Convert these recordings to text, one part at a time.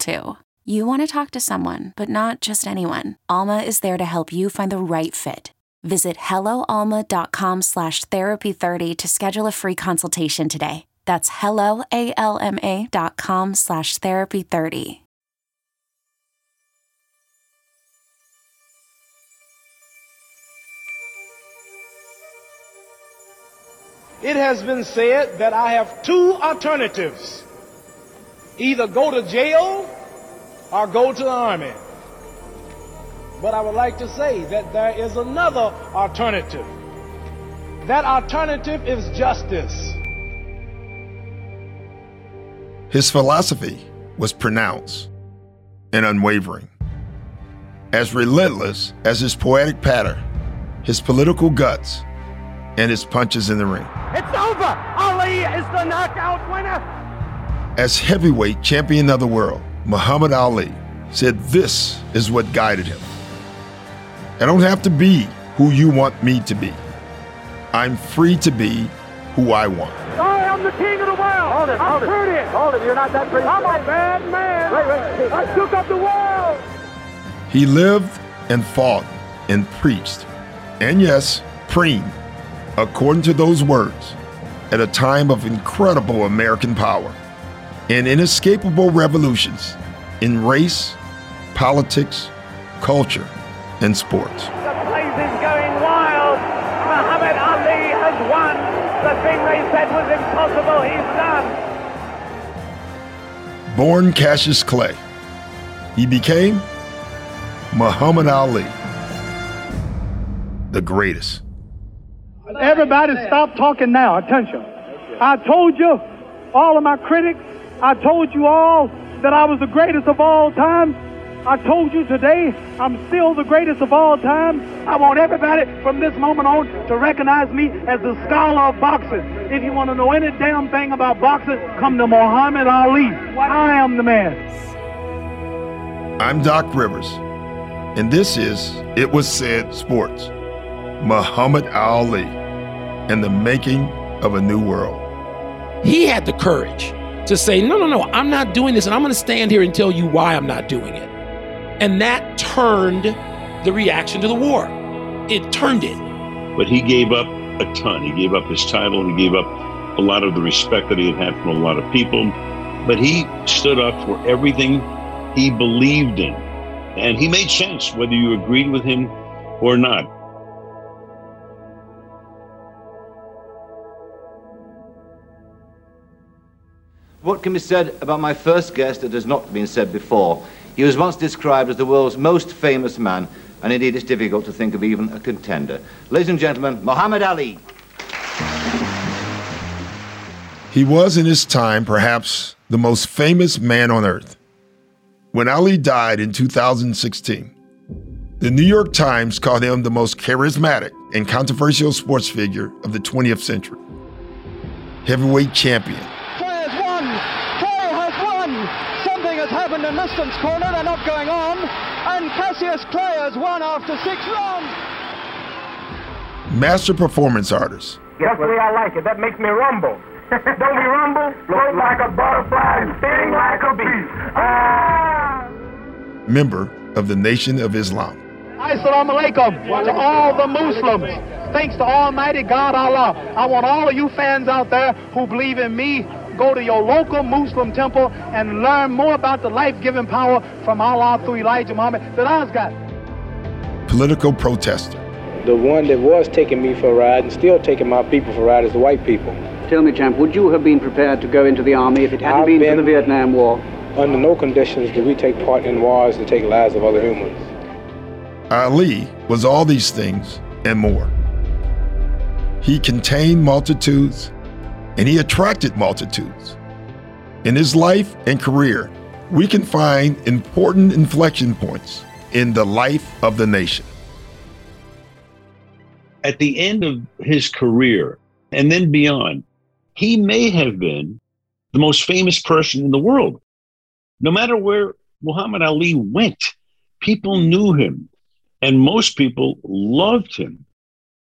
too. You want to talk to someone, but not just anyone. Alma is there to help you find the right fit. Visit helloalma.com slash therapy30 to schedule a free consultation today. That's helloalma.com slash therapy30. It has been said that I have two alternatives either go to jail or go to the army. But I would like to say that there is another alternative. That alternative is justice. His philosophy was pronounced and unwavering. As relentless as his poetic patter, his political guts, and his punches in the ring. It's over! Ali is the knockout winner! As heavyweight champion of the world, Muhammad Ali said this is what guided him. I don't have to be who you want me to be. I'm free to be who I want. I am the king of the world! Hold it, I'm hold pretty. it. Hold it, you're not that pretty. I'm a bad man! Wait, wait. I shook up the world! He lived and fought and preached, and yes, preened, according to those words, at a time of incredible American power and inescapable revolutions in race, politics, culture, and sports. The place is going wild! Muhammad Ali has won! The thing they said was impossible, he's done! Born Cassius Clay, he became Muhammad Ali, the greatest. Everybody stop talking now. Attention. I told you, all of my critics, I told you all that I was the greatest of all time. I told you today I'm still the greatest of all time. I want everybody from this moment on to recognize me as the scholar of boxing. If you want to know any damn thing about boxing, come to Muhammad Ali. I am the man. I'm Doc Rivers, and this is It Was Said Sports. Muhammad Ali and the making of a new world. He had the courage to say, no, no, no, I'm not doing this, and I'm going to stand here and tell you why I'm not doing it. And that turned the reaction to the war. It turned it. But he gave up a ton. He gave up his title he gave up a lot of the respect that he had had from a lot of people. But he stood up for everything he believed in. And he made sense, whether you agreed with him or not. What can be said about my first guest that has not been said before? He was once described as the world's most famous man, and indeed it's difficult to think of even a contender. Ladies and gentlemen, Muhammad Ali. He was in his time perhaps the most famous man on earth. When Ali died in 2016, the New York Times called him the most charismatic and controversial sports figure of the 20th century. Heavyweight champion, Clay has won! Clay has won! Something has happened in Liston's corner, they're not going on, and Cassius Clay has won after six rounds! master performance artist, That's the way I like it. That makes me rumble. Don't we rumble? Float like a butterfly and sting like a bee. Ah! member of the Nation of Islam. Assalamu alaikum to all the Muslims. Thanks to Almighty God Allah. I want all of you fans out there who believe in me, go to your local Muslim temple and learn more about the life-giving power from Allah through Elijah Muhammad that I've got. political protester, The one that was taking me for a ride and still taking my people for a ride is the white people. Tell me, champ, would you have been prepared to go into the army if it hadn't I've been, for the Vietnam War? Under no conditions do we take part in wars to take lives of other humans. Ali was all these things and more. He contained multitudes and he attracted multitudes. In his life and career, we can find important inflection points in the life of the nation. At the end of his career and then beyond, he may have been the most famous person in the world. No matter where Muhammad Ali went, people knew him, and most people loved him.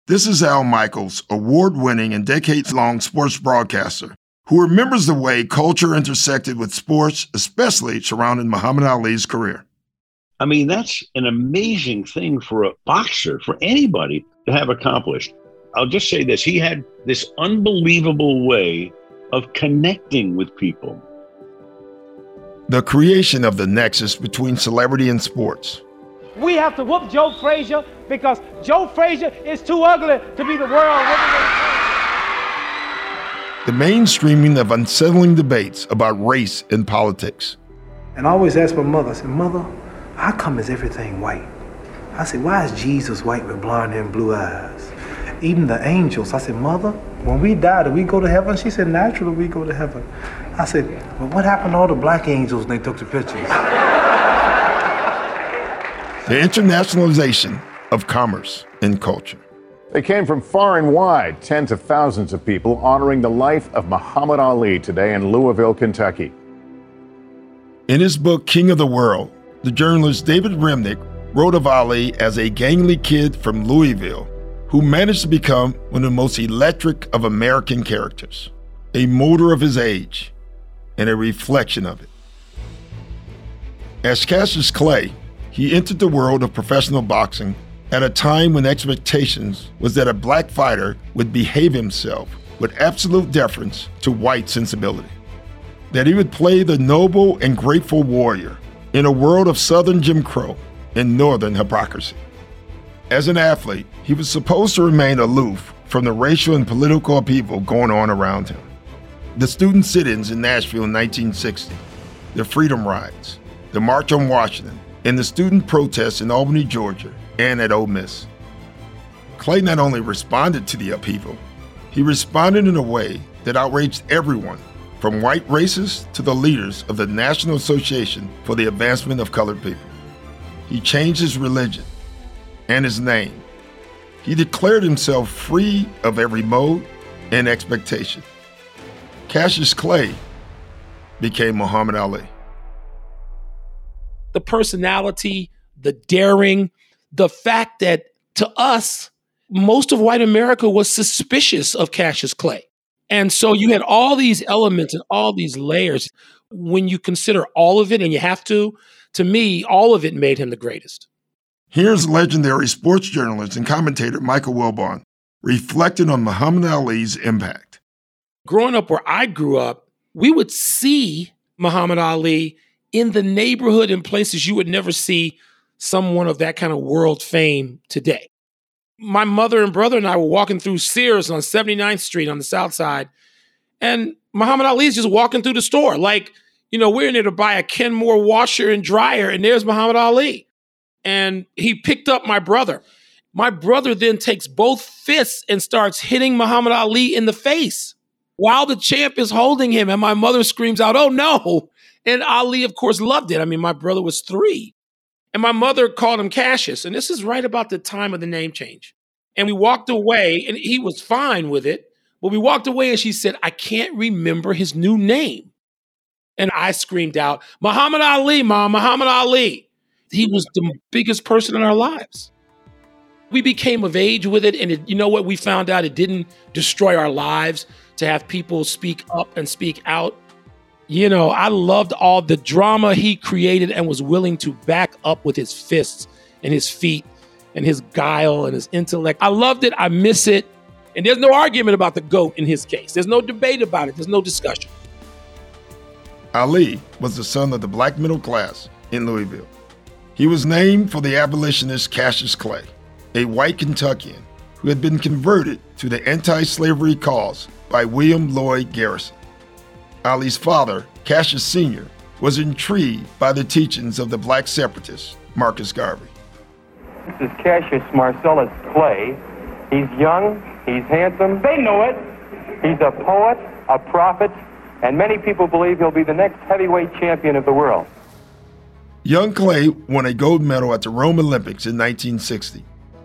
This is Al Michaels, award winning and decades long sports broadcaster, who remembers the way culture intersected with sports, especially surrounding Muhammad Ali's career. I mean, that's an amazing thing for a boxer, for anybody to have accomplished. I'll just say this he had this unbelievable way of connecting with people. The creation of the nexus between celebrity and sports. We have to whoop Joe Frazier because Joe Frazier is too ugly to be the world The mainstreaming of unsettling debates about race and politics. And I always ask my mother, I said, Mother, how come is everything white? I said, why is Jesus white with blonde hair and blue eyes? Even the angels. I said, Mother, when we die, do we go to heaven? She said, naturally we go to heaven. I said, well, what happened to all the black angels when they took the pictures? The internationalization of commerce and culture. They came from far and wide, tens of thousands of people honoring the life of Muhammad Ali today in Louisville, Kentucky. In his book, King of the World, the journalist David Remnick wrote of Ali as a gangly kid from Louisville who managed to become one of the most electric of American characters, a motor of his age, and a reflection of it. As Cassius Clay, he entered the world of professional boxing at a time when expectations was that a black fighter would behave himself with absolute deference to white sensibility, that he would play the noble and grateful warrior in a world of Southern Jim Crow and Northern hypocrisy. As an athlete, he was supposed to remain aloof from the racial and political upheaval going on around him. The student sit ins in Nashville in 1960, the Freedom Rides, the March on Washington, and the student protests in Albany, Georgia, and at Ole Miss. Clay not only responded to the upheaval, he responded in a way that outraged everyone, from white racists to the leaders of the National Association for the Advancement of Colored People. He changed his religion and his name. He declared himself free of every mode and expectation. Cassius Clay became Muhammad Ali. The personality, the daring, the fact that to us, most of white America was suspicious of Cassius Clay. And so you had all these elements and all these layers. When you consider all of it, and you have to, to me, all of it made him the greatest. Here's legendary sports journalist and commentator Michael Wilbon reflecting on Muhammad Ali's impact. Growing up where I grew up, we would see Muhammad Ali in the neighborhood in places you would never see someone of that kind of world fame today. My mother and brother and I were walking through Sears on 79th Street on the south side, and Muhammad Ali is just walking through the store. Like, you know, we're in there to buy a Kenmore washer and dryer, and there's Muhammad Ali. And he picked up my brother. My brother then takes both fists and starts hitting Muhammad Ali in the face while the champ is holding him. And my mother screams out, Oh no. And Ali, of course, loved it. I mean, my brother was three. And my mother called him Cassius. And this is right about the time of the name change. And we walked away, and he was fine with it. But we walked away, and she said, I can't remember his new name. And I screamed out, Muhammad Ali, Mom, Muhammad Ali. He was the biggest person in our lives. We became of age with it, and it, you know what? We found out it didn't destroy our lives to have people speak up and speak out. You know, I loved all the drama he created and was willing to back up with his fists and his feet and his guile and his intellect. I loved it. I miss it. And there's no argument about the GOAT in his case. There's no debate about it. There's no discussion. Ali was the son of the black middle class in Louisville. He was named for the abolitionist Cassius Clay, a white Kentuckian who had been converted to the anti slavery cause by William Lloyd Garrison. Ali's father, Cassius Sr., was intrigued by the teachings of the black separatist Marcus Garvey. This is Cassius Marcellus Clay. He's young, he's handsome. They know it. He's a poet, a prophet, And many people believe he'll be the next heavyweight champion of the world. Young Clay won a gold medal at the Rome Olympics in 1960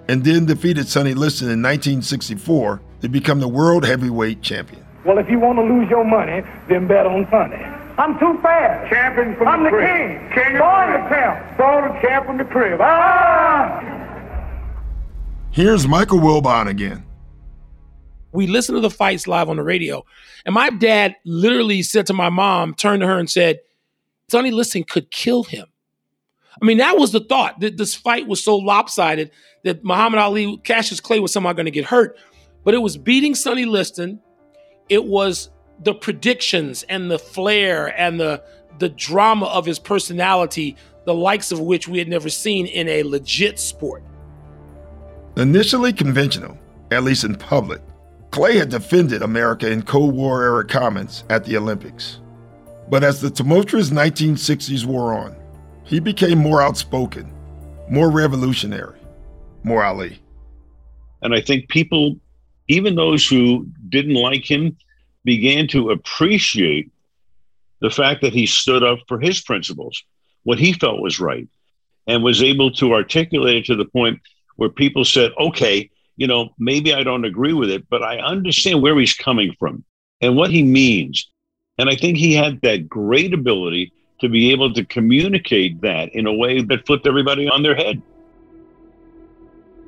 and then defeated Sonny Liston in 1964 to become the world heavyweight champion. Well, if you want to lose your money, then bet on Sonny. I'm too fast. Champion from I'm the the crib. king. King of Born the the crib. champ. Born the champ from the crib. Ah! Here's Michael Wilbon again. We listened to the fights live on the radio, and my dad literally said to my mom, turned to her and said, Sonny Liston could kill him. I mean, that was the thought that this fight was so lopsided that Muhammad Ali, Cassius Clay was somehow going to get hurt. But it was beating Sonny Liston. It was the predictions and the flair and the the drama of his personality, the likes of which we had never seen in a legit sport. Initially conventional, at least in public, Clay had defended America in Cold War era comments at the Olympics. But as the tumultuous 1960s wore on, he became more outspoken, more revolutionary, more Ali. And I think people, even those who didn't like him, began to appreciate the fact that he stood up for his principles, what he felt was right, and was able to articulate it to the point where people said, okay, you know, maybe I don't agree with it, but I understand where he's coming from and what he means. And I think he had that great ability to be able to communicate that in a way that flipped everybody on their head.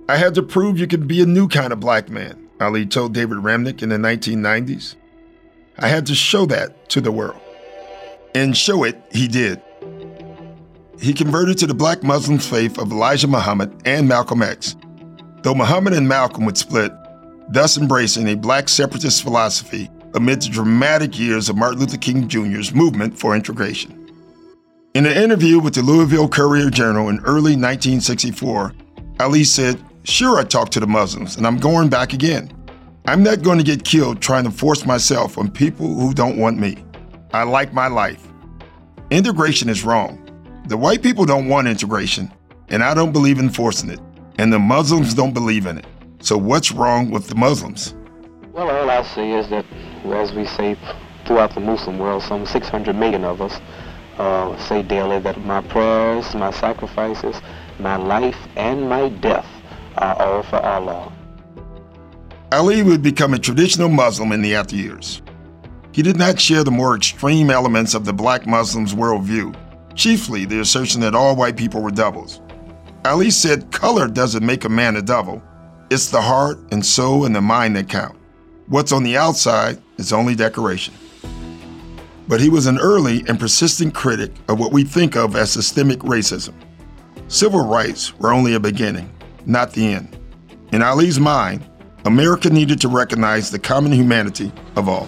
I had to prove you could be a new kind of black man, Ali told David Remnick in the 1990s. I had to show that to the world. And show it, he did. He converted to the black Muslim faith of Elijah Muhammad and Malcolm X, though Muhammad and Malcolm would split, thus embracing a black separatist philosophy amid the dramatic years of Martin Luther King Jr.'s movement for integration. In an interview with the Louisville Courier Journal in early 1964, Ali said, Sure, I talked to the Muslims, and I'm going back again. I'm not going to get killed trying to force myself on people who don't want me. I like my life. Integration is wrong. The white people don't want integration, and I don't believe in forcing it, and the Muslims don't believe in it. So, what's wrong with the Muslims? Well, all I see is that, as we say throughout the Muslim world, some 600 million of us uh, say daily that my prayers, my sacrifices, my life, and my death are all for Allah. Ali would become a traditional Muslim in the after years. He did not share the more extreme elements of the black Muslims' worldview, chiefly the assertion that all white people were devils. Ali said color doesn't make a man a devil, it's the heart and soul and the mind that count. What's on the outside is only decoration. But he was an early and persistent critic of what we think of as systemic racism. Civil rights were only a beginning, not the end. In Ali's mind, America needed to recognize the common humanity of all.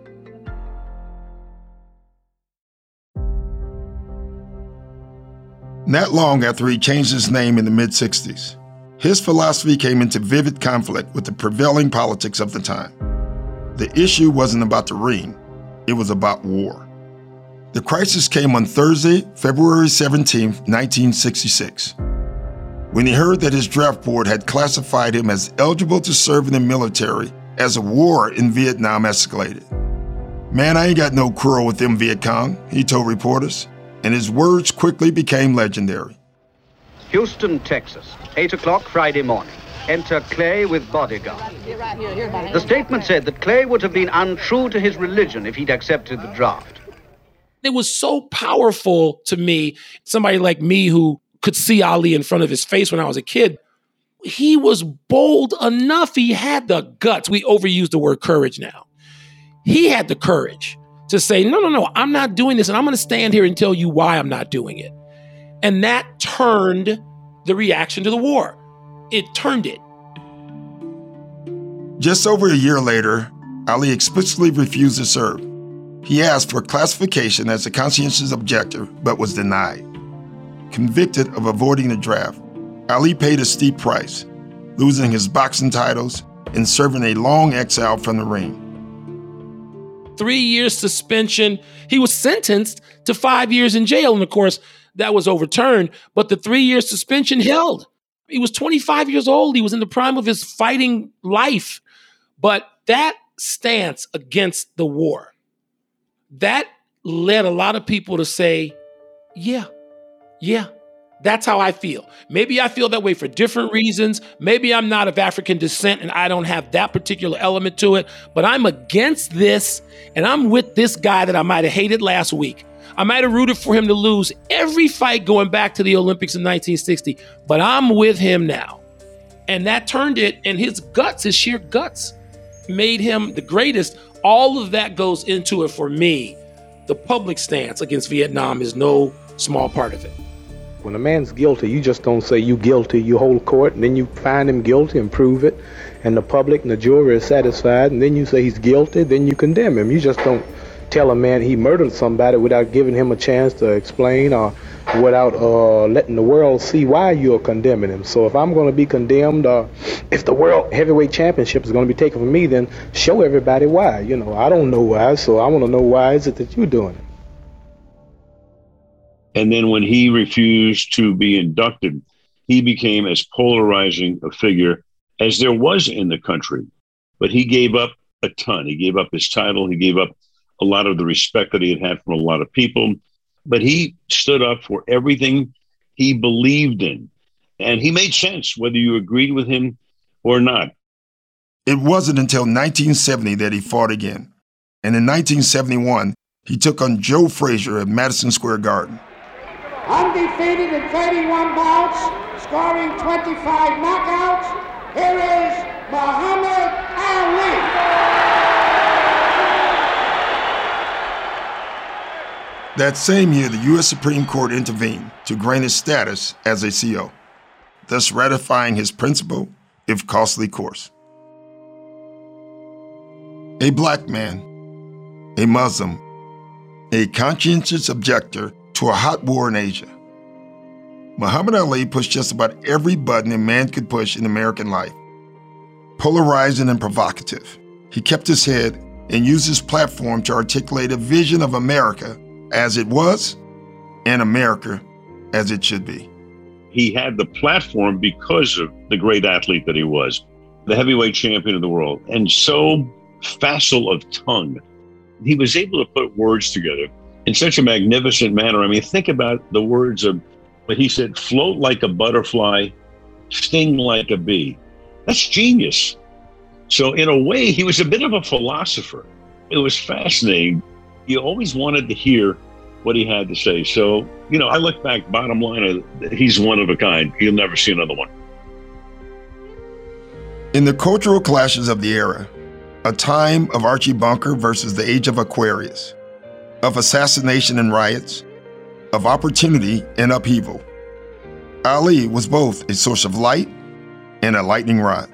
Not long after he changed his name in the mid 60s, his philosophy came into vivid conflict with the prevailing politics of the time. The issue wasn't about the ring, it was about war. The crisis came on Thursday, February 17, 1966, when he heard that his draft board had classified him as eligible to serve in the military as a war in Vietnam escalated. Man, I ain't got no quarrel with them Viet Cong, he told reporters, and his words quickly became legendary. Houston, Texas, 8 o'clock Friday morning. enter Clay with bodyguard. The statement said that Clay would have been untrue to his religion if he'd accepted the draft. It was so powerful to me, somebody like me who could see Ali in front of his face when I was a kid. He was bold enough. He had the guts. We overuse the word courage now. He had the courage to say, no, no, no, I'm not doing this. And I'm going to stand here and tell you why I'm not doing it. And that turned the reaction to the war. It turned it. Just over a year later, Ali explicitly refused to serve. He asked for classification as a conscientious objector, but was denied. Convicted of avoiding the draft, Ali paid a steep price, losing his boxing titles and serving a long exile from the ring. Three years suspension. He was sentenced to five years in jail. And of course, that was overturned, but the three year suspension held. He was 25 years old. He was in the prime of his fighting life. But that stance against the war, that led a lot of people to say, yeah, yeah, that's how I feel. Maybe I feel that way for different reasons. Maybe I'm not of African descent and I don't have that particular element to it, but I'm against this and I'm with this guy that I might have hated last week. I might have rooted for him to lose every fight going back to the Olympics in 1960, but I'm with him now. And that turned it, and his guts, his sheer guts, made him the greatest. All of that goes into it for me. The public stance against Vietnam is no small part of it. When a man's guilty, you just don't say you guilty. You hold court, and then you find him guilty and prove it, and the public and the jury is satisfied, and then you say he's guilty, then you condemn him. You just don't tell a man he murdered somebody without giving him a chance to explain or without uh, letting the world see why you're condemning him. So if I'm going to be condemned, uh, if the world heavyweight championship is going to be taken from me, then show everybody why. You know, I don't know why, so I want to know why is it that you're doing it. And then when he refused to be inducted, he became as polarizing a figure as there was in the country. But he gave up a ton. He gave up his title. He gave up a lot of the respect that he had had from a lot of people. But he stood up for everything he believed in. And he made sense, whether you agreed with him or not. It wasn't until 1970 that he fought again. And in 1971, he took on Joe Frazier at Madison Square Garden. Undefeated in 31 bouts, scoring 25 knockouts, here is Muhammad Ali. That same year, the U.S. Supreme Court intervened to grant his status as a CO, thus ratifying his principal, if costly, course. A black man, a Muslim, a conscientious objector to a hot war in Asia. Muhammad Ali pushed just about every button a man could push in American life. Polarizing and provocative, he kept his head and used his platform to articulate a vision of America as it was and America as it should be. He had the platform because of the great athlete that he was, the heavyweight champion of the world, and so facile of tongue. He was able to put words together in such a magnificent manner. I mean, think about the words of what he said float like a butterfly, sting like a bee. That's genius. So, in a way, he was a bit of a philosopher. It was fascinating you always wanted to hear what he had to say. So, you know, I look back, bottom line, uh, he's one of a kind. You'll never see another one. In the cultural clashes of the era, a time of Archie Bunker versus the age of Aquarius, of assassination and riots, of opportunity and upheaval, Ali was both a source of light and a lightning rod.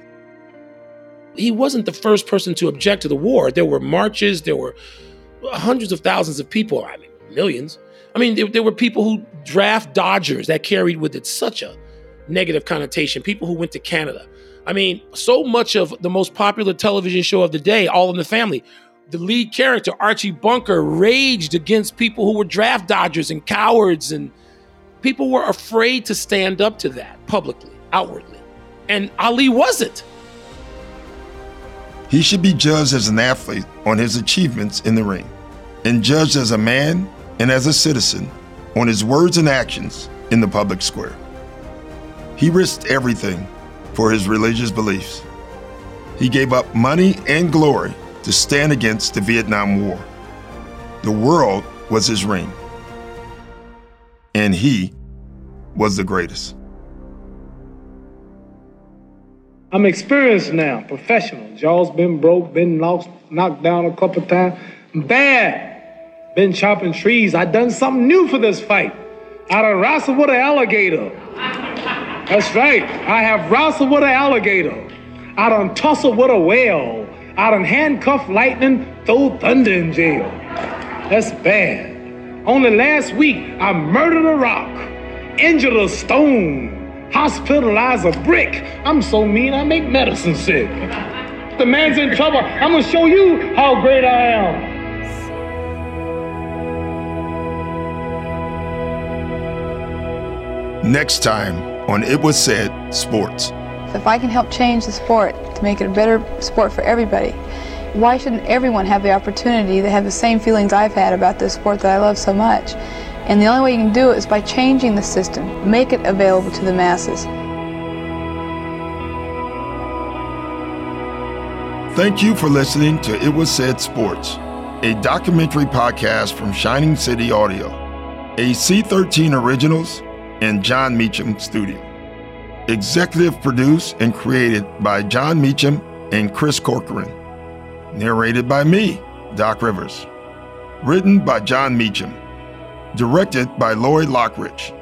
He wasn't the first person to object to the war. There were marches, there were hundreds of thousands of people, I mean, millions. I mean, there, there, were people who draft Dodgers that carried with it such a negative connotation, people who went to Canada. I mean, so much of the most popular television show of the day, All in the Family, the lead character, Archie Bunker, raged against people who were draft dodgers and cowards, and people were afraid to stand up to that publicly, outwardly. And Ali wasn't. He should be judged as an athlete on his achievements in the ring, and judged as a man and as a citizen on his words and actions in the public square. He risked everything for his religious beliefs. He gave up money and glory to stand against the Vietnam War. The world was his ring, and he was the greatest. I'm experienced now, professional. Jaws been broke, been lost, knocked down a couple times. Bad. Been chopping trees. I done something new for this fight. I done wrestled with an alligator. That's right. I have wrestled with an alligator. I done tussled with a whale. I done handcuffed lightning, throw thunder in jail. That's bad. Only last week, I murdered a rock, injured a stone, hospitalized a brick. I'm so mean, I make medicine sick. The man's in trouble. I'm gonna show you how great I am. Next time on It Was Said Sports. If I can help change the sport to make it a better sport for everybody, why shouldn't everyone have the opportunity to have the same feelings I've had about this sport that I love so much? And the only way you can do it is by changing the system, make it available to the masses. Thank you for listening to It Was Said Sports, a documentary podcast from Shining City Audio, a C13 Originals and Jon Meacham Studio. Executive produced and created by Jon Meacham and Chris Corcoran. Narrated by me, Doc Rivers. Written by Jon Meacham. Directed by Lloyd Lockridge.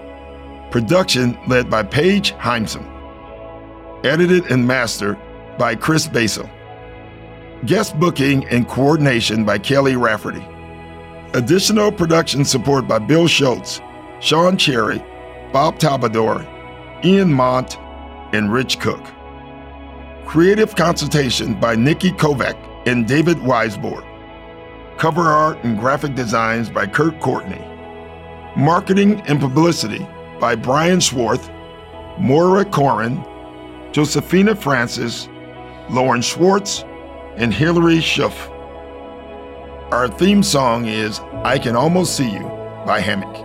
Production led by Paige Heimson. Edited and mastered by Chris Basil. Guest booking and coordination by Kelly Rafferty. Additional production support by Bill Schultz, Sean Cherry, Bob Talbador, Ian Mont, and Rich Cook. Creative consultation by Nikki Kovac and David Weisbord. Cover art and graphic designs by Kurt Courtney. Marketing and publicity by Brian Swarth, Moira Corin, Josephina Francis, Lauren Schwartz, and Hilary Schuff. Our theme song is I Can Almost See You by Hammock.